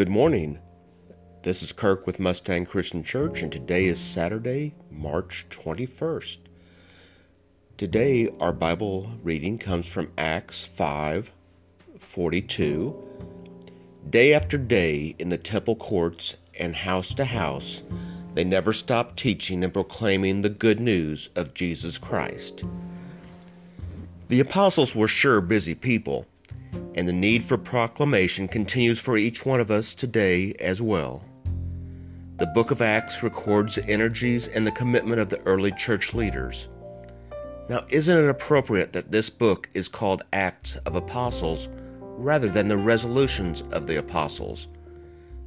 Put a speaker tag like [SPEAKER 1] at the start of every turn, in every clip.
[SPEAKER 1] Good morning. This is Kirk with Mustang Christian Church, and today is Saturday, March 21st. Today, our Bible reading comes from Acts 5 42. Day after day, in the temple courts and house to house, they never stopped teaching and proclaiming the good news of Jesus Christ. The apostles were sure busy people and the need for proclamation continues for each one of us today as well. The book of Acts records the energies and the commitment of the early church leaders. Now, isn't it appropriate that this book is called Acts of Apostles rather than the resolutions of the apostles?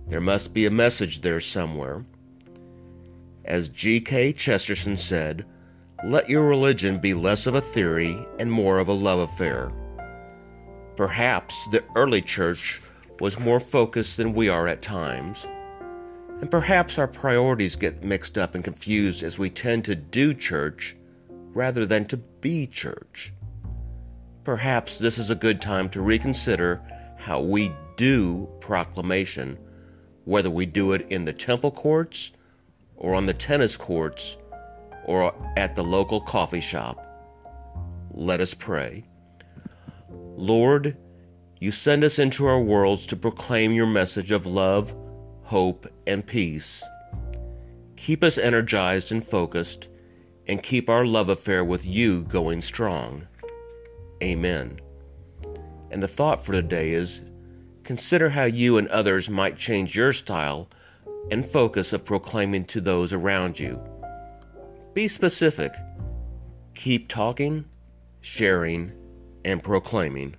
[SPEAKER 1] There must be a message there somewhere. As G.K. Chesterton said, let your religion be less of a theory and more of a love affair. Perhaps the early church was more focused than we are at times. And perhaps our priorities get mixed up and confused as we tend to do church rather than to be church. Perhaps this is a good time to reconsider how we do proclamation, whether we do it in the temple courts or on the tennis courts or at the local coffee shop. Let us pray. Lord, you send us into our worlds to proclaim your message of love, hope, and peace. Keep us energized and focused, and keep our love affair with you going strong. Amen. And the thought for today is consider how you and others might change your style and focus of proclaiming to those around you. Be specific. Keep talking, sharing, and proclaiming.